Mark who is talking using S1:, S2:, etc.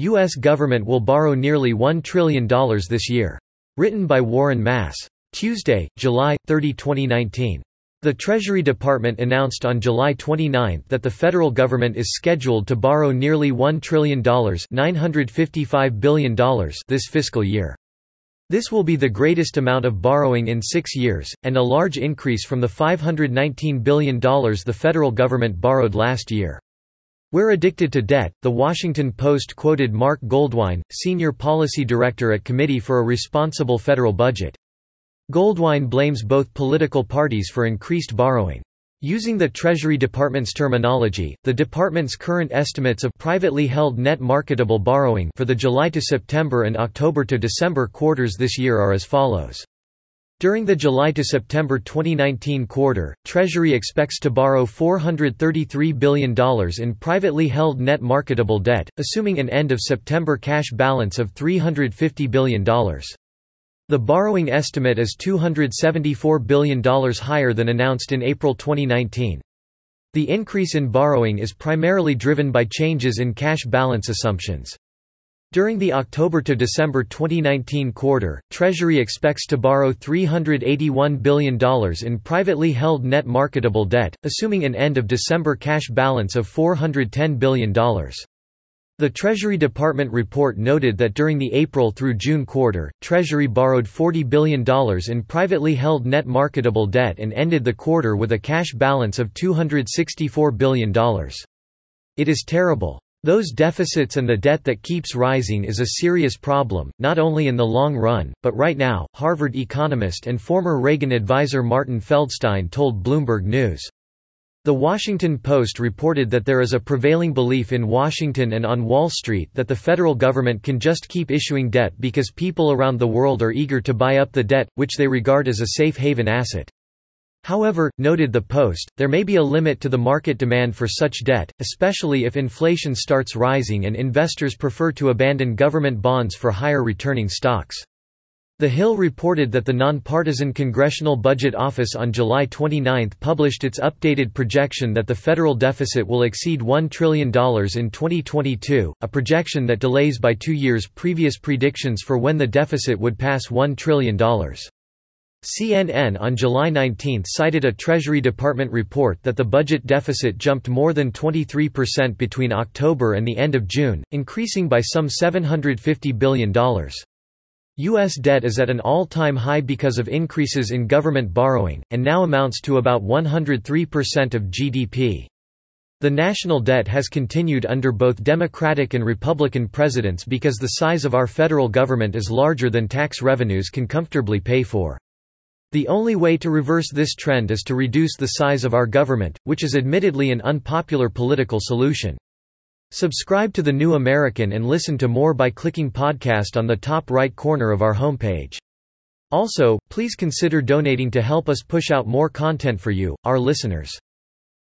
S1: U.S. government will borrow nearly $1 trillion this year. Written by Warren Mass. Tuesday, July 30, 2019. The Treasury Department announced on July 29 that the federal government is scheduled to borrow nearly $1 trillion $955 billion this fiscal year. This will be the greatest amount of borrowing in six years, and a large increase from the $519 billion the federal government borrowed last year. We're addicted to debt, The Washington Post quoted Marc Goldwein, senior policy director at Committee for a Responsible Federal Budget. Goldwein blames both political parties for increased borrowing. Using the Treasury Department's terminology, the department's current estimates of privately held net marketable borrowing for the July to September and October to December quarters this year are as follows. During the July to September 2019 quarter, Treasury expects to borrow $433 billion in privately held net marketable debt, assuming an end of September cash balance of $350 billion. The borrowing estimate is $274 billion higher than announced in April 2019. The increase in borrowing is primarily driven by changes in cash balance assumptions. During the October to December 2019 quarter, Treasury expects to borrow $381 billion in privately held net marketable debt, assuming an end of December cash balance of $410 billion. The Treasury Department report noted that during the April through June quarter, Treasury borrowed $40 billion in privately held net marketable debt and ended the quarter with a cash balance of $264 billion. It is terrible. Those deficits and the debt that keeps rising is a serious problem, not only in the long run, but right now, Harvard economist and former Reagan advisor Martin Feldstein told Bloomberg News. The Washington Post reported that there is a prevailing belief in Washington and on Wall Street that the federal government can just keep issuing debt because people around the world are eager to buy up the debt, which they regard as a safe haven asset. However, noted the Post, there may be a limit to the market demand for such debt, especially if inflation starts rising and investors prefer to abandon government bonds for higher returning stocks. The Hill reported that the nonpartisan Congressional Budget Office on July 29 published its updated projection that the federal deficit will exceed $1 trillion in 2022, a projection that delays by two years previous predictions for when the deficit would pass $1 trillion. CNN on July 19 cited a Treasury Department report that the budget deficit jumped more than 23% between October and the end of June, increasing by some $750 billion. U.S. debt is at an all-time high because of increases in government borrowing, and now amounts to about 103% of GDP. The national debt has continued under both Democratic and Republican presidents because the size of our federal government is larger than tax revenues can comfortably pay for. The only way to reverse this trend is to reduce the size of our government, which is admittedly an unpopular political solution. Subscribe to The New American and listen to more by clicking podcast on the top right corner of our homepage. Also, please consider donating to help us push out more content for you, our listeners.